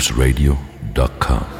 loopsradio.com.